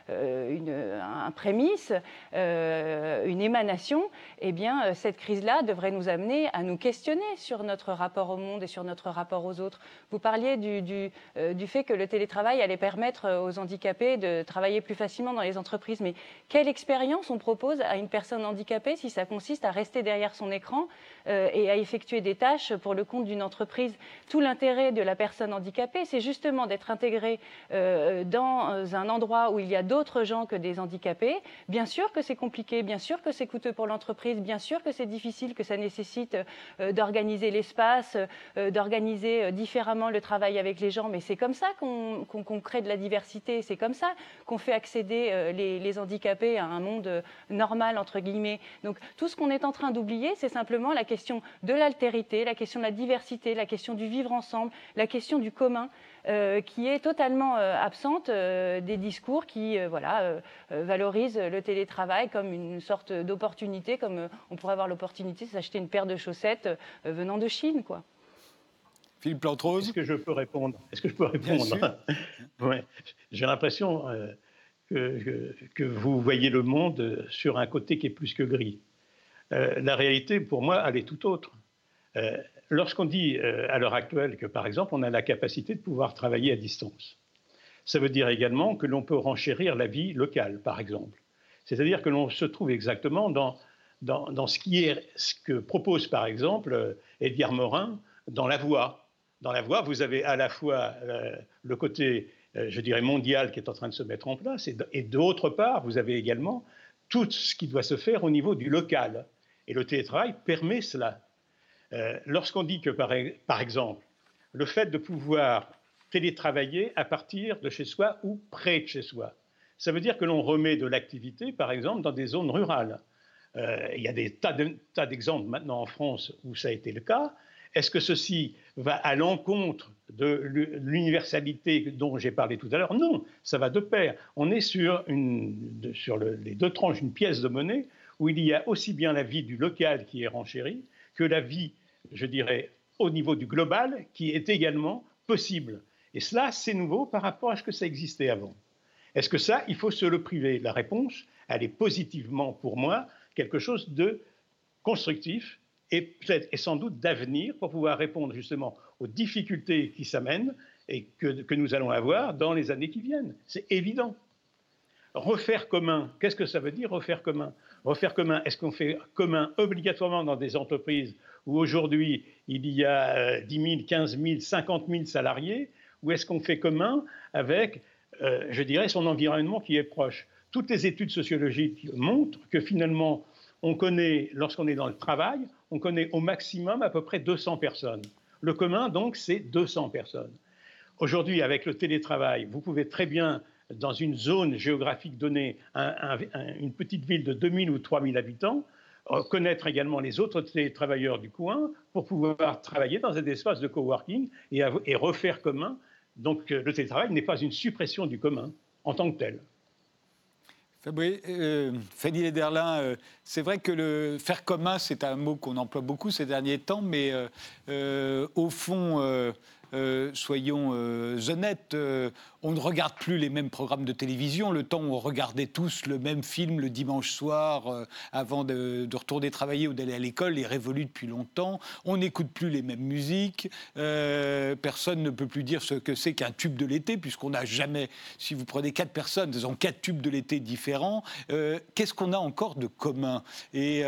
euh, un prémisse, euh, une émanation, eh bien, cette crise-là devrait nous amener à nous questionner sur notre rapport au monde et sur notre rapport aux autres. Vous parliez du, du, euh, du fait que le télétravail allait permettre aux handicapés de travailler plus facilement dans les entreprises, mais quelle expérience on propose à une personne handicapée si ça consiste à rester derrière son écran et à effectuer des tâches pour le compte d'une entreprise? Tout l'intérêt de la personne handicapée, c'est justement d'être intégré euh, dans un endroit où il y a d'autres gens que des handicapés. Bien sûr que c'est compliqué, bien sûr que c'est coûteux pour l'entreprise, bien sûr que c'est difficile, que ça nécessite euh, d'organiser l'espace, euh, d'organiser différemment le travail avec les gens, mais c'est comme ça qu'on crée de la diversité, c'est comme ça qu'on fait accéder les, les, handicapés à un monde normal, entre guillemets. Donc tout ce qu'on est en train d'oublier, c'est simplement la question de l'altérité, la question de la diversité, la question du vivre ensemble, la question du commun. Euh, qui est totalement euh, absente euh, des discours qui voilà, valorisent le télétravail comme une sorte d'opportunité, comme on pourrait avoir l'opportunité de s'acheter une paire de chaussettes venant de Chine. Quoi. Philippe Plantrose Est-ce que je peux répondre? Est-ce que je peux répondre? ouais. J'ai l'impression que, vous voyez le monde sur un côté qui est plus que gris. la réalité, pour moi, elle est tout autre. Lorsqu'on dit euh, à l'heure actuelle que, par exemple, on a la capacité de pouvoir travailler à distance, ça veut dire également que l'on peut renchérir la vie locale, par exemple. C'est-à-dire que l'on se trouve exactement dans, dans, ce, qui est, ce que propose, par exemple, euh, Edgar Morin dans La Voix. Dans La Voix, vous avez à la fois euh, le côté, je dirais, mondial qui est en train de se mettre en place, et d'autre part, vous avez également tout ce qui doit se faire au niveau du local. Et le télétravail permet cela. Euh, lorsqu'on dit que, par, exemple, le fait de pouvoir télétravailler à partir de chez soi ou près de chez soi, ça veut dire que l'on remet de l'activité, par exemple, dans des zones rurales. Euh, il y a des tas d'exemples maintenant en France où ça a été le cas. Est-ce que ceci va à l'encontre de l'universalité dont j'ai parlé tout à l'heure Non, ça va de pair. On est sur, les deux tranches d'une pièce de monnaie où il y a aussi bien la vie du local qui est renchérie que la vie, je dirais, au niveau du global, qui est également possible. Et cela, c'est nouveau par rapport à ce que ça existait avant. Est-ce que ça, il faut se le priver? La réponse, elle est positivement pour moi quelque chose de constructif et sans doute d'avenir pour pouvoir répondre justement aux difficultés qui s'amènent et que, que, nous allons avoir dans les années qui viennent. C'est évident. Refaire commun, qu'est-ce que ça veut dire refaire commun? Refaire commun, est-ce qu'on fait commun obligatoirement dans des entreprises où aujourd'hui il y a 10 000, 15 000, 50 000 salariés, ou est-ce qu'on fait commun avec, euh, je dirais, son environnement qui est proche? Toutes les études sociologiques montrent que finalement, on connaît, lorsqu'on est dans le travail, on connaît au maximum à peu près 200 personnes. Le commun, donc, c'est 200 personnes. Aujourd'hui, avec le télétravail, vous pouvez très bien dans une zone géographique donnée, une petite ville de 2000 ou 3000 habitants, euh, connaître également les autres travailleurs du coin pour pouvoir travailler dans un espace de coworking et, et refaire commun Donc le télétravail n'est pas une suppression du commun en tant que tel. Fabri, euh, Fanny Lederlin, c'est vrai que le faire commun, c'est un mot qu'on emploie beaucoup ces derniers temps, mais au fond, euh, soyons euh, honnêtes, euh, on ne regarde plus les mêmes programmes de télévision. Le temps où on regardait tous le même film le dimanche soir avant de, retourner travailler ou d'aller à l'école est révolu depuis longtemps. On n'écoute plus les mêmes musiques. personne ne peut plus dire ce que c'est qu'un tube de l'été, puisqu'on n'a jamais, si vous prenez quatre personnes, elles ont quatre tubes de l'été différents. Qu'est-ce qu'on a encore de commun? Et,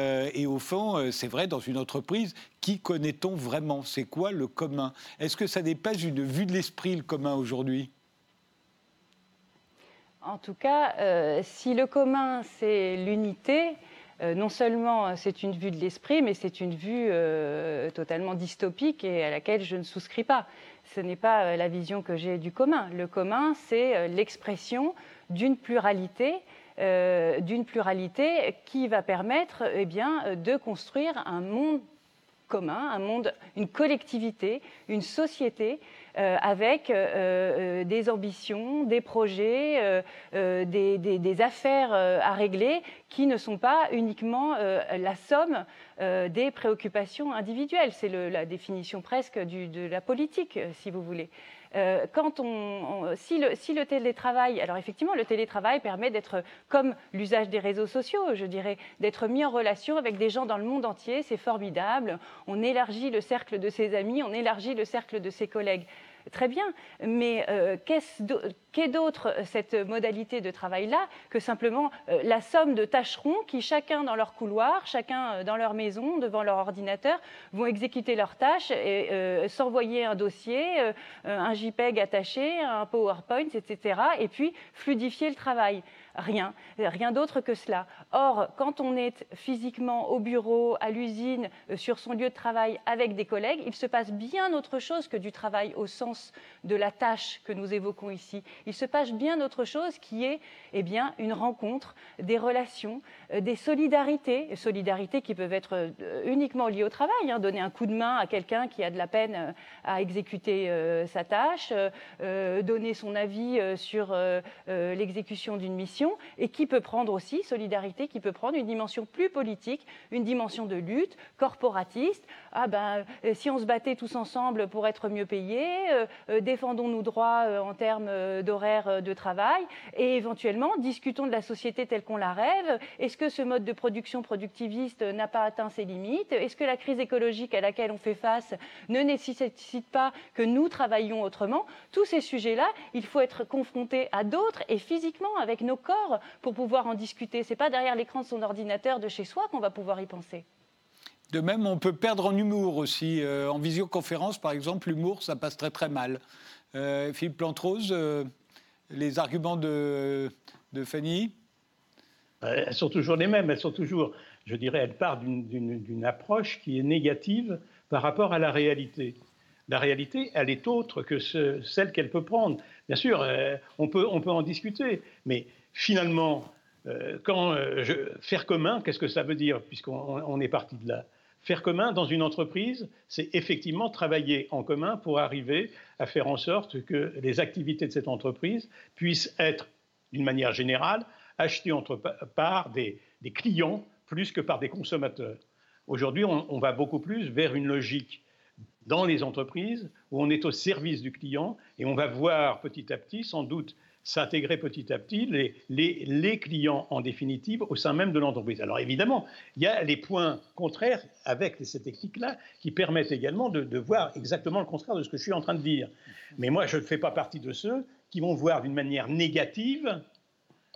au fond, c'est vrai, dans une entreprise, qui connaît-on vraiment? C'est quoi le commun? Est-ce que ça n'est pas une vue de l'esprit, le commun, aujourd'hui? En tout cas, euh, si le commun, c'est l'unité, euh, non seulement euh, c'est une vue de l'esprit, mais c'est une vue totalement dystopique et à laquelle je ne souscris pas. Ce n'est pas la vision que j'ai du commun. Le commun, c'est l'expression d'une pluralité d'une pluralité qui va permettre eh bien, de construire un monde commun, un monde, une collectivité, une société euh, avec euh, euh, des ambitions, des projets, des, affaires à régler qui ne sont pas uniquement la somme des préoccupations individuelles. C'est la définition presque de la politique, si vous voulez. Euh, si, le, si, le, télétravail, alors effectivement, le télétravail permet d'être, comme l'usage des réseaux sociaux, je dirais, d'être mis en relation avec des gens dans le monde entier, c'est formidable. On élargit le cercle de ses amis, on élargit le cercle de ses collègues. Très bien, mais euh, qu'est d'autre euh, cette modalité de travail-là que simplement euh, la somme de tâcherons qui, chacun dans leur couloir, chacun dans leur maison, devant leur ordinateur, vont exécuter leurs tâches et s'envoyer un dossier, un JPEG attaché, un PowerPoint, etc., et puis fluidifier le travail Rien, rien d'autre que cela. Or, quand on est physiquement au bureau, à l'usine, euh, sur son lieu de travail avec des collègues, il se passe bien autre chose que du travail au sens de la tâche que nous évoquons ici. Il se passe bien autre chose qui est eh bien, une rencontre, des relations, euh, des solidarités, solidarités qui peuvent être euh, uniquement liées au travail, hein. donner un coup de main à quelqu'un qui a de la peine à exécuter sa tâche, donner son avis sur l'exécution d'une mission et qui peut prendre aussi, solidarité, qui peut prendre une dimension plus politique, une dimension de lutte, corporatiste. Ah ben, euh, si on se battait tous ensemble pour être mieux payés, euh, euh, défendons nos droits en termes d'horaire de travail et éventuellement discutons de la société telle qu'on la rêve. Est-ce que ce mode de production productiviste n'a pas atteint ses limites? Est-ce que la crise écologique à laquelle on fait face ne nécessite pas que nous travaillions autrement? Tous ces sujets-là, il faut être confronté à d'autres et physiquement avec nos corps pour pouvoir en discuter. Ce n'est pas derrière l'écran de son ordinateur de chez soi qu'on va pouvoir y penser. De même, on peut perdre en humour aussi. Euh, en visioconférence, par exemple, l'humour, ça passe très très mal. Euh, Philippe Plantrose, euh, les arguments de, de Fanny? Elles sont toujours les mêmes. Elles sont toujours, je dirais, elles partent d'une approche qui est négative par rapport à la réalité. La réalité, elle est autre que celle qu'elle peut prendre. Bien sûr, on, peut, on peut en discuter, mais finalement, euh, euh, faire commun, qu'est-ce que ça veut dire, puisqu'on est parti de là? Faire commun dans une entreprise, c'est effectivement travailler en commun pour arriver à faire en sorte que les activités de cette entreprise puissent être, d'une manière générale, achetées par des, clients plus que par des consommateurs. Aujourd'hui, on, va beaucoup plus vers une logique dans les entreprises où on est au service du client et on va voir petit à petit, sans doute, s'intégrer petit à petit les, les, clients en définitive au sein même de l'entreprise. Alors évidemment, il y a les points contraires avec ces techniques-là qui permettent également de, voir exactement le contraire de ce que je suis en train de dire. Mais moi, je ne fais pas partie de ceux qui vont voir d'une manière négative,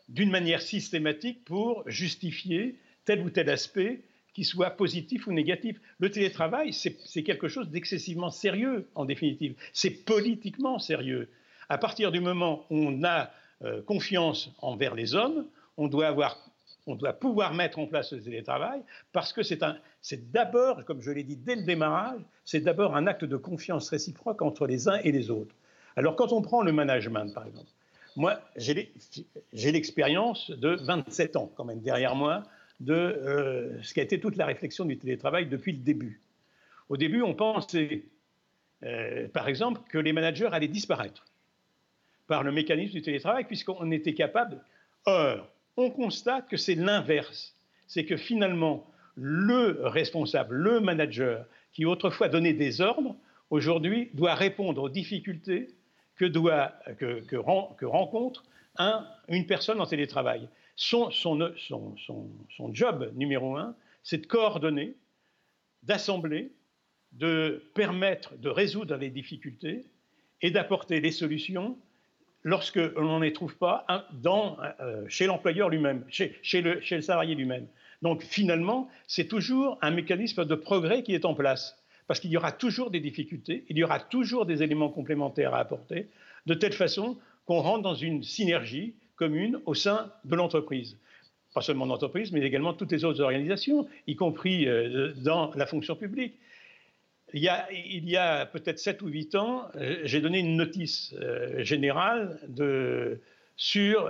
d'une manière systématique pour justifier tel ou tel aspect qui soit positif ou négatif. Le télétravail, c'est quelque chose d'excessivement sérieux, en définitive. C'est politiquement sérieux. À partir du moment où on a euh, confiance envers les hommes, on doit, pouvoir mettre en place le télétravail parce que c'est d'abord, comme je l'ai dit dès le démarrage, c'est d'abord un acte de confiance réciproque entre les uns et les autres. Alors quand on prend le management, par exemple, moi, j'ai l'expérience de 27 ans quand même derrière moi de euh, ce qui a été toute la réflexion du télétravail depuis le début. Au début, on pensait, euh, par exemple, que les managers allaient disparaître par le mécanisme du télétravail, puisqu'on était capable. Or, on constate que c'est l'inverse. C'est que finalement, le responsable, le manager, qui autrefois donnait des ordres, aujourd'hui doit répondre aux difficultés que, doit, que, que, rencontre une personne en télétravail. Son, son, son, son job numéro un, c'est de coordonner, d'assembler, de permettre de résoudre les difficultés et d'apporter des solutions lorsque l'on ne les trouve pas dans, euh, chez l'employeur lui-même, chez, le, chez, le, salarié lui-même. Donc finalement, c'est toujours un mécanisme de progrès qui est en place, parce qu'il y aura toujours des difficultés, il y aura toujours des éléments complémentaires à apporter, de telle façon qu'on rentre dans une synergie commune au sein de l'entreprise. Pas seulement l'entreprise, mais également toutes les autres organisations, y compris euh, dans la fonction publique. Il y a, peut-être 7 ou 8 ans, euh, j'ai donné une notice euh, générale sur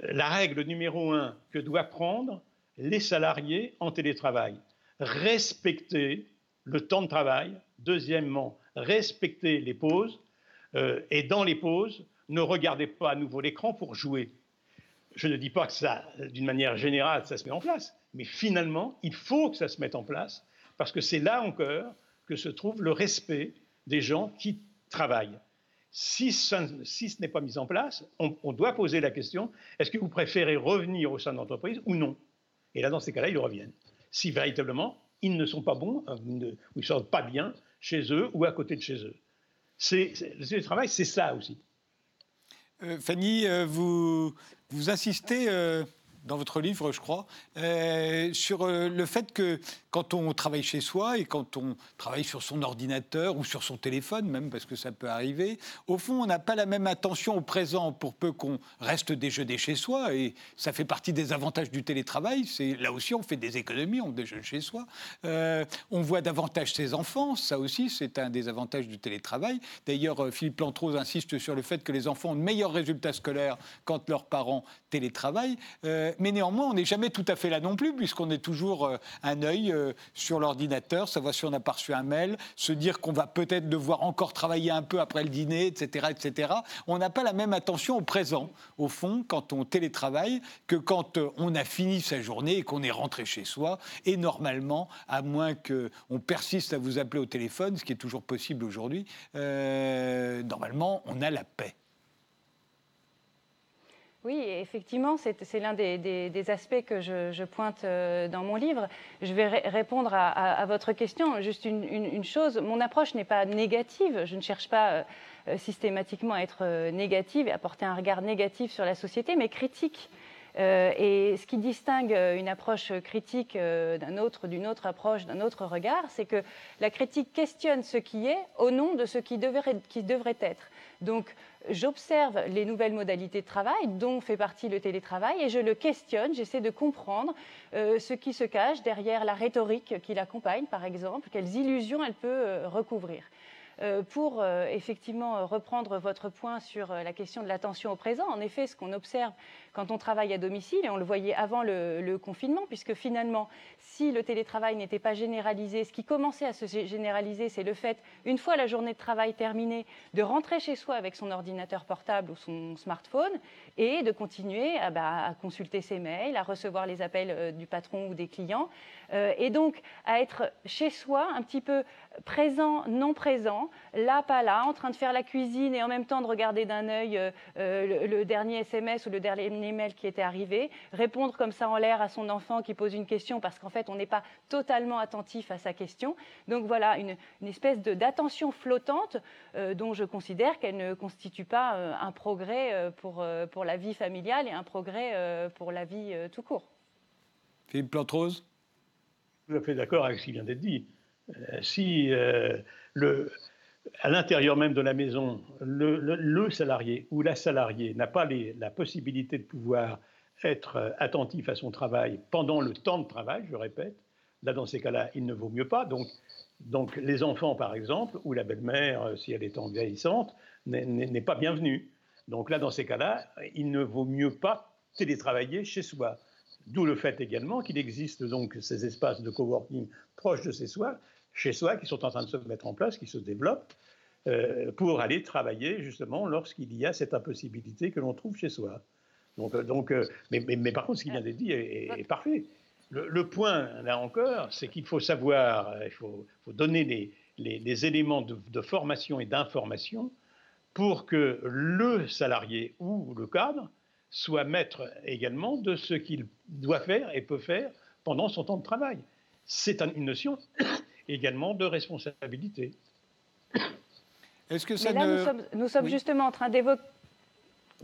la règle numéro 1 que doivent prendre les salariés en télétravail. Respecter le temps de travail. Deuxièmement, respecter les pauses. et dans les pauses, ne regardez pas à nouveau l'écran pour jouer. Je ne dis pas que ça, d'une manière générale, ça se met en place, mais finalement, il faut que ça se mette en place, parce que c'est là encore que se trouve le respect des gens qui travaillent. Si, ce n'est pas mis en place, on, doit poser la question, est-ce que vous préférez revenir au sein de l'entreprise ou non? Et là, dans ces cas-là, ils reviennent. Si véritablement, ils ne sont pas bons, euh, ou ils ne sont pas bien chez eux ou à côté de chez eux. le travail, c'est ça aussi. Euh, Fanny, euh, vous, vous insistez dans votre livre, je crois, sur le fait que quand on travaille chez soi et quand on travaille sur son ordinateur ou sur son téléphone, même parce que ça peut arriver, au fond, on n'a pas la même attention au présent pour peu qu'on reste déjeuner chez soi. Et ça fait partie des avantages du télétravail. C'est là aussi, on fait des économies, on déjeune chez soi. Euh, on voit davantage ses enfants. Ça aussi, c'est un des avantages du télétravail. D'ailleurs, euh, Philippe Lantrose insiste sur le fait que les enfants ont de meilleurs résultats scolaires quand leurs parents télétravaillent. Euh, mais néanmoins, on n'est jamais tout à fait là non plus, puisqu'on est toujours un œil euh, sur l'ordinateur, savoir si on a pas un mail, se dire qu'on va peut-être devoir encore travailler un peu après le dîner, etc. etc. On n'a pas la même attention au présent, au fond, quand on télétravaille, que quand euh, on a fini sa journée et qu'on est rentré chez soi. Et normalement, à moins qu'on persiste à vous appeler au téléphone, ce qui est toujours possible aujourd'hui, euh, normalement, on a la paix. Oui, effectivement, c'est l'un des, aspects que je, pointe euh, dans mon livre. Je vais répondre à, votre question. Juste une, chose, mon approche n'est pas négative. Je ne cherche pas euh, euh, systématiquement à être négative et à porter un regard négatif sur la société, mais critique. et ce qui distingue une approche critique d'un autre, d'une autre approche, d'un autre regard, c'est que la critique questionne ce qui est au nom de ce qui devrait, qui devrait être. Donc, j'observe les nouvelles modalités de travail, dont fait partie le télétravail, et je le questionne, j'essaie de comprendre euh, ce qui se cache derrière la rhétorique qui l'accompagne, par exemple, quelles illusions elle peut euh, recouvrir. Euh, pour euh, effectivement euh, reprendre votre point sur la question de l'attention au présent, en effet, ce qu'on observe quand on travaille à domicile, et on le voyait avant le, confinement, puisque finalement, si le télétravail n'était pas généralisé, ce qui commençait à se généraliser, c'est le fait, une fois la journée de travail terminée, de rentrer chez soi avec son ordinateur portable ou son smartphone et de continuer à, bah, à consulter ses mails, à recevoir les appels du patron ou des clients, et donc à être chez soi un petit peu présent, non présent, là, pas là, en train de faire la cuisine et en même temps de regarder d'un œil euh, euh, le, dernier SMS ou le dernier email qui était arrivé, répondre comme ça en l'air à son enfant qui pose une question parce qu'en fait, on n'est pas totalement attentif à sa question. Donc voilà, une, espèce d'attention flottante euh, dont je considère qu'elle ne constitue pas un progrès pour, pour la vie familiale et un progrès pour la vie tout court. Philippe Plantrose Tout à fait d'accord avec ce qui vient d'être dit. Euh, si euh, à l'intérieur même de la maison, le, salarié ou la salariée n'a pas la possibilité de pouvoir être euh, attentif à son travail pendant le temps de travail, je répète, là dans ces cas-là, il ne vaut mieux pas. Donc, donc les enfants, par exemple, ou la belle-mère, si elle est en vieillissante, n'est pas bienvenue. Donc là, dans ces cas-là, il ne vaut mieux pas télétravailler chez soi. D'où le fait également qu'il existe donc ces espaces de coworking proches de chez soi, chez soi, qui sont en train de se mettre en place, qui se développent. euh, pour aller travailler justement lorsqu'il y a cette impossibilité que l'on trouve chez soi. Donc, donc mais, mais, par contre, ce qui vient d'être dit est, parfait. Le, point, là encore, c'est qu'il faut savoir, il faut, faut donner les, les, éléments de, de formation et d'information pour que le salarié ou le cadre soit maître également de ce qu'il doit faire et peut faire pendant son temps de travail. C'est une notion également de responsabilité. Est-ce que ça nous sommes, justement en train d'évoquer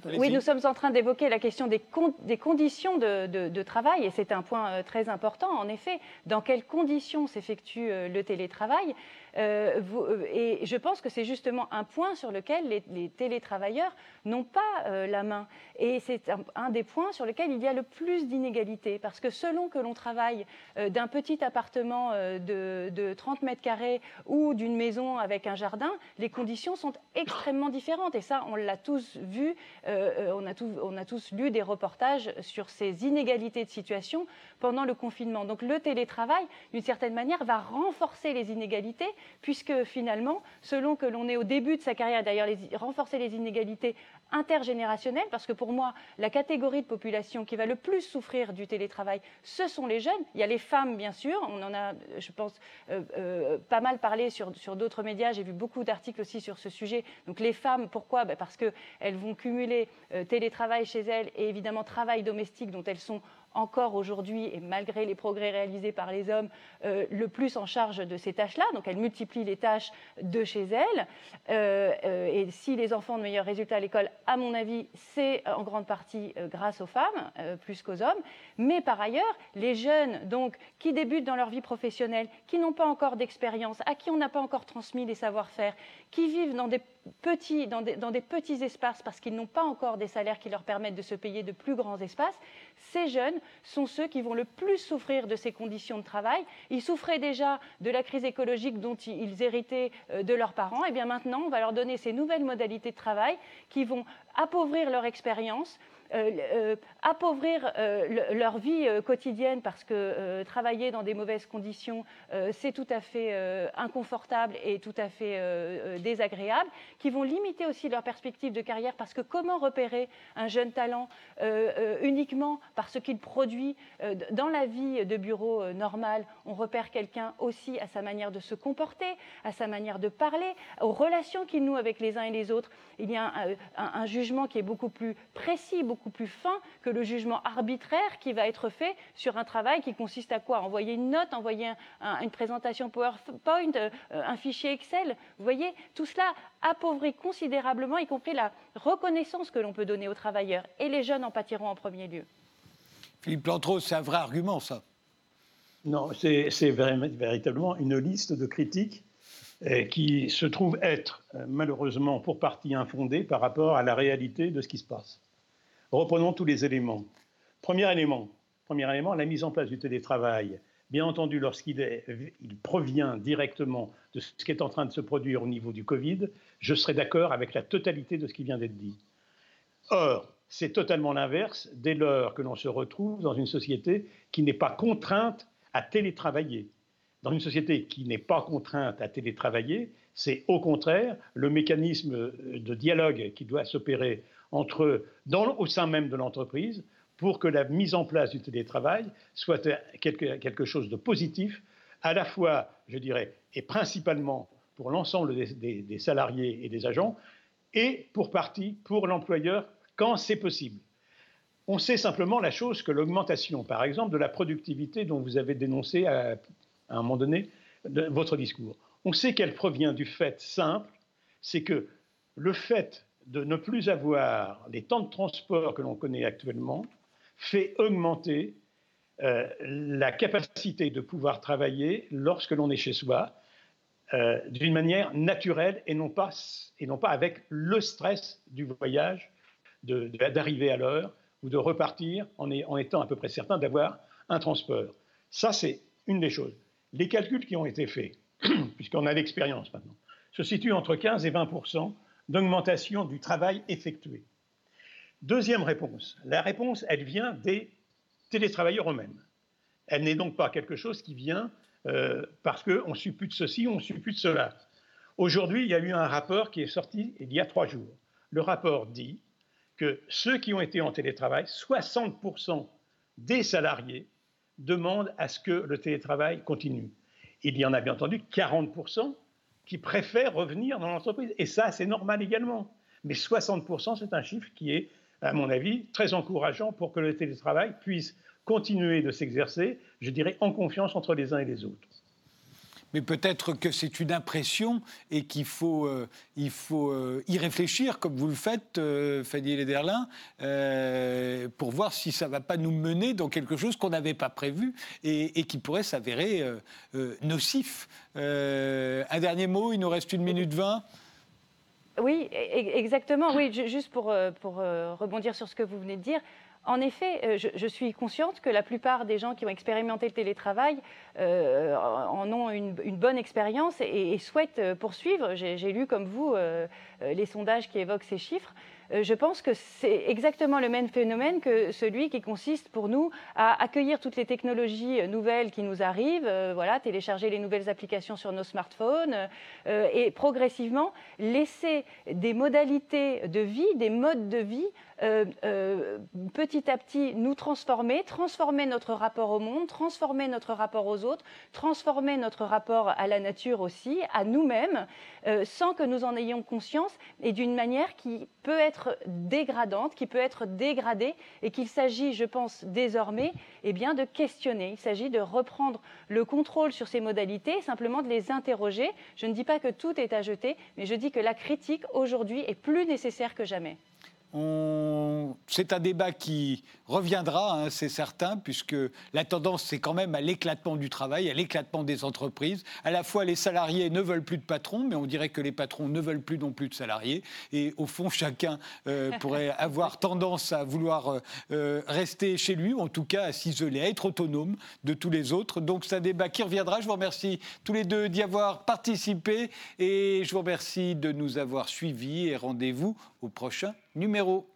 oui, nous sommes en train d'évoquer la question des, des conditions de, travail, et c'est un point euh, très important, en effet. Dans quelles conditions s'effectue euh, le télétravail? Euh, euh, et je pense que c'est justement un point sur lequel les, télétravailleurs n'ont pas euh, la main. Et c'est un, des points sur lesquels il y a le plus d'inégalités. Parce que selon que l'on travaille d'un petit appartement de, 30 mètres carrés ou d'une maison avec un jardin, les conditions sont extrêmement différentes. Et ça, on l'a tous vu, on a tous lu des reportages sur ces inégalités de situation pendant le confinement. Donc le télétravail, d'une certaine manière, va renforcer les inégalités puisque finalement, selon que l'on est au début de sa carrière, d'ailleurs renforcer les inégalités intergénérationnelles, parce que pour moi, la catégorie de population qui va le plus souffrir du télétravail, ce sont les jeunes. Il y a les femmes, bien sûr, on en a, je pense, euh, euh, pas mal parlé sur, sur d'autres médias, j'ai vu beaucoup d'articles aussi sur ce sujet. Donc les femmes, pourquoi? Ben, Parce qu'elles vont cumuler euh, télétravail chez elles et évidemment travail domestique dont elles sont encore aujourd'hui, et malgré les progrès réalisés par les hommes, euh, le plus en charge de ces tâches-là. Donc elle multiplie les tâches de chez elle. Euh, euh, et si les enfants ont de meilleurs résultats à l'école, à mon avis, c'est en grande partie grâce aux femmes, plus qu'aux hommes. Mais par ailleurs, les jeunes donc, qui débutent dans leur vie professionnelle, qui n'ont pas encore d'expérience, à qui on n'a pas encore transmis les savoir-faire, qui vivent dans des petits, dans des petits espaces parce qu'ils n'ont pas encore des salaires qui leur permettent de se payer de plus grands espaces, ces jeunes sont ceux qui vont le plus souffrir de ces conditions de travail. Ils souffraient déjà de la crise écologique dont ils héritaient euh, de leurs parents. Et bien maintenant, on va leur donner ces nouvelles modalités de travail qui vont appauvrir leur expérience, appauvrir euh, leur vie quotidienne parce que travailler dans des mauvaises conditions, c'est tout à fait inconfortable et tout à fait désagréable, qui vont limiter aussi leur perspective de carrière parce que comment repérer un jeune talent uniquement par ce qu'il produit dans la vie de bureau normal On repère quelqu'un aussi à sa manière de se comporter, à sa manière de parler, aux relations qu'il noue avec les uns et les autres. Il y a un, un jugement qui est beaucoup plus précis, beaucoup beaucoup plus fin que le jugement arbitraire qui va être fait sur un travail qui consiste à quoi? Envoyer une note, envoyer une présentation PowerPoint, euh, un fichier Excel? Vous voyez, tout cela appauvrit considérablement, y compris la reconnaissance que l'on peut donner aux travailleurs. Et les jeunes en pâtiront en premier lieu. Philippe Lantros, c'est un vrai argument, ça. Non, c'est véritablement une liste de critiques euh, qui se trouve être euh, malheureusement pour partie infondée par rapport à la réalité de ce qui se passe. Reprenons tous les éléments. Premier élément, la mise en place du télétravail. Bien entendu, lorsqu'il il provient directement de ce qui est en train de se produire au niveau du Covid, je serai d'accord avec la totalité de ce qui vient d'être dit. Or, c'est totalement l'inverse dès lors que l'on se retrouve dans une société qui n'est pas contrainte à télétravailler. Dans une société qui n'est pas contrainte à télétravailler, c'est au contraire le mécanisme de dialogue qui doit s'opérer entre, au sein même de l'entreprise pour que la mise en place du télétravail soit quelque, chose de positif, à la fois, je dirais, et principalement pour l'ensemble des, salariés et des agents, et pour partie pour l'employeur quand c'est possible. On sait simplement la chose que l'augmentation, par exemple, de la productivité dont vous avez dénoncé à, un moment donné votre discours, on sait qu'elle provient du fait simple, c'est que le fait de ne plus avoir les temps de transport que l'on connaît actuellement fait augmenter euh, la capacité de pouvoir travailler lorsque l'on est chez soi euh, d'une manière naturelle et non, pas, et non pas avec le stress du voyage, d'arriver à l'heure ou de repartir en, en étant à peu près certain d'avoir un transport. Ça, c'est une des choses. Les calculs qui ont été faits, puisqu'on a l'expérience maintenant, se situent entre 15 et 20 d'augmentation du travail effectué. Deuxième réponse. La réponse, elle vient des télétravailleurs eux-mêmes. Elle n'est donc pas quelque chose qui vient euh, parce qu'on suppute ceci, on suppute cela. Aujourd'hui, il y a eu un rapport qui est sorti il y a trois jours. Le rapport dit que ceux qui ont été en télétravail, 60% des salariés demandent à ce que le télétravail continue. Il y en a bien entendu 40% qui préfèrent revenir dans l'entreprise. Et ça, c'est normal également. Mais 60%, c'est un chiffre qui est, à mon avis, très encourageant pour que le télétravail puisse continuer de s'exercer, je dirais, en confiance entre les uns et les autres mais peut-être que c'est une impression et qu'il faut, euh, il faut euh, y réfléchir, comme vous le faites, euh, Fanny Lederlin, euh, pour voir si ça ne va pas nous mener dans quelque chose qu'on n'avait pas prévu et, et qui pourrait s'avérer nocif. un dernier mot, il nous reste une minute vingt. Oui, e-, exactement. Oui, juste pour, pour rebondir sur ce que vous venez de dire, en effet, euh, je, suis consciente que la plupart des gens qui ont expérimenté le télétravail euh, en ont une, bonne expérience et, souhaitent euh, poursuivre. J'ai lu comme vous les sondages qui évoquent ces chiffres. Je pense que c'est exactement le même phénomène que celui qui consiste pour nous à accueillir toutes les technologies nouvelles qui nous arrivent, voilà, télécharger les nouvelles applications sur nos smartphones et progressivement laisser des modalités de vie, des modes de vie petit à petit nous transformer, transformer notre rapport au monde, transformer notre rapport aux autres, transformer notre rapport à la nature aussi, à nous-mêmes, sans que nous en ayons conscience et d'une manière qui peut être dégradante, qui peut être dégradée, et qu'il s'agit, je pense, désormais eh bien, de questionner. Il s'agit de reprendre le contrôle sur ces modalités, simplement de les interroger. Je ne dis pas que tout est à jeter, mais je dis que la critique, aujourd'hui, est plus nécessaire que jamais. C'est un débat qui reviendra, hein, c'est certain, puisque la tendance, c'est quand même à l'éclatement du travail, à l'éclatement des entreprises. À la fois, les salariés ne veulent plus de patrons, mais on dirait que les patrons ne veulent plus non plus de salariés. Et au fond, chacun euh, pourrait avoir tendance à vouloir euh, euh, rester chez lui, ou en tout cas à s'isoler, à être autonome de tous les autres. Donc c'est un débat qui reviendra. Je vous remercie tous les deux d'y avoir participé et je vous remercie de nous avoir suivis et rendez-vous au prochain numéro.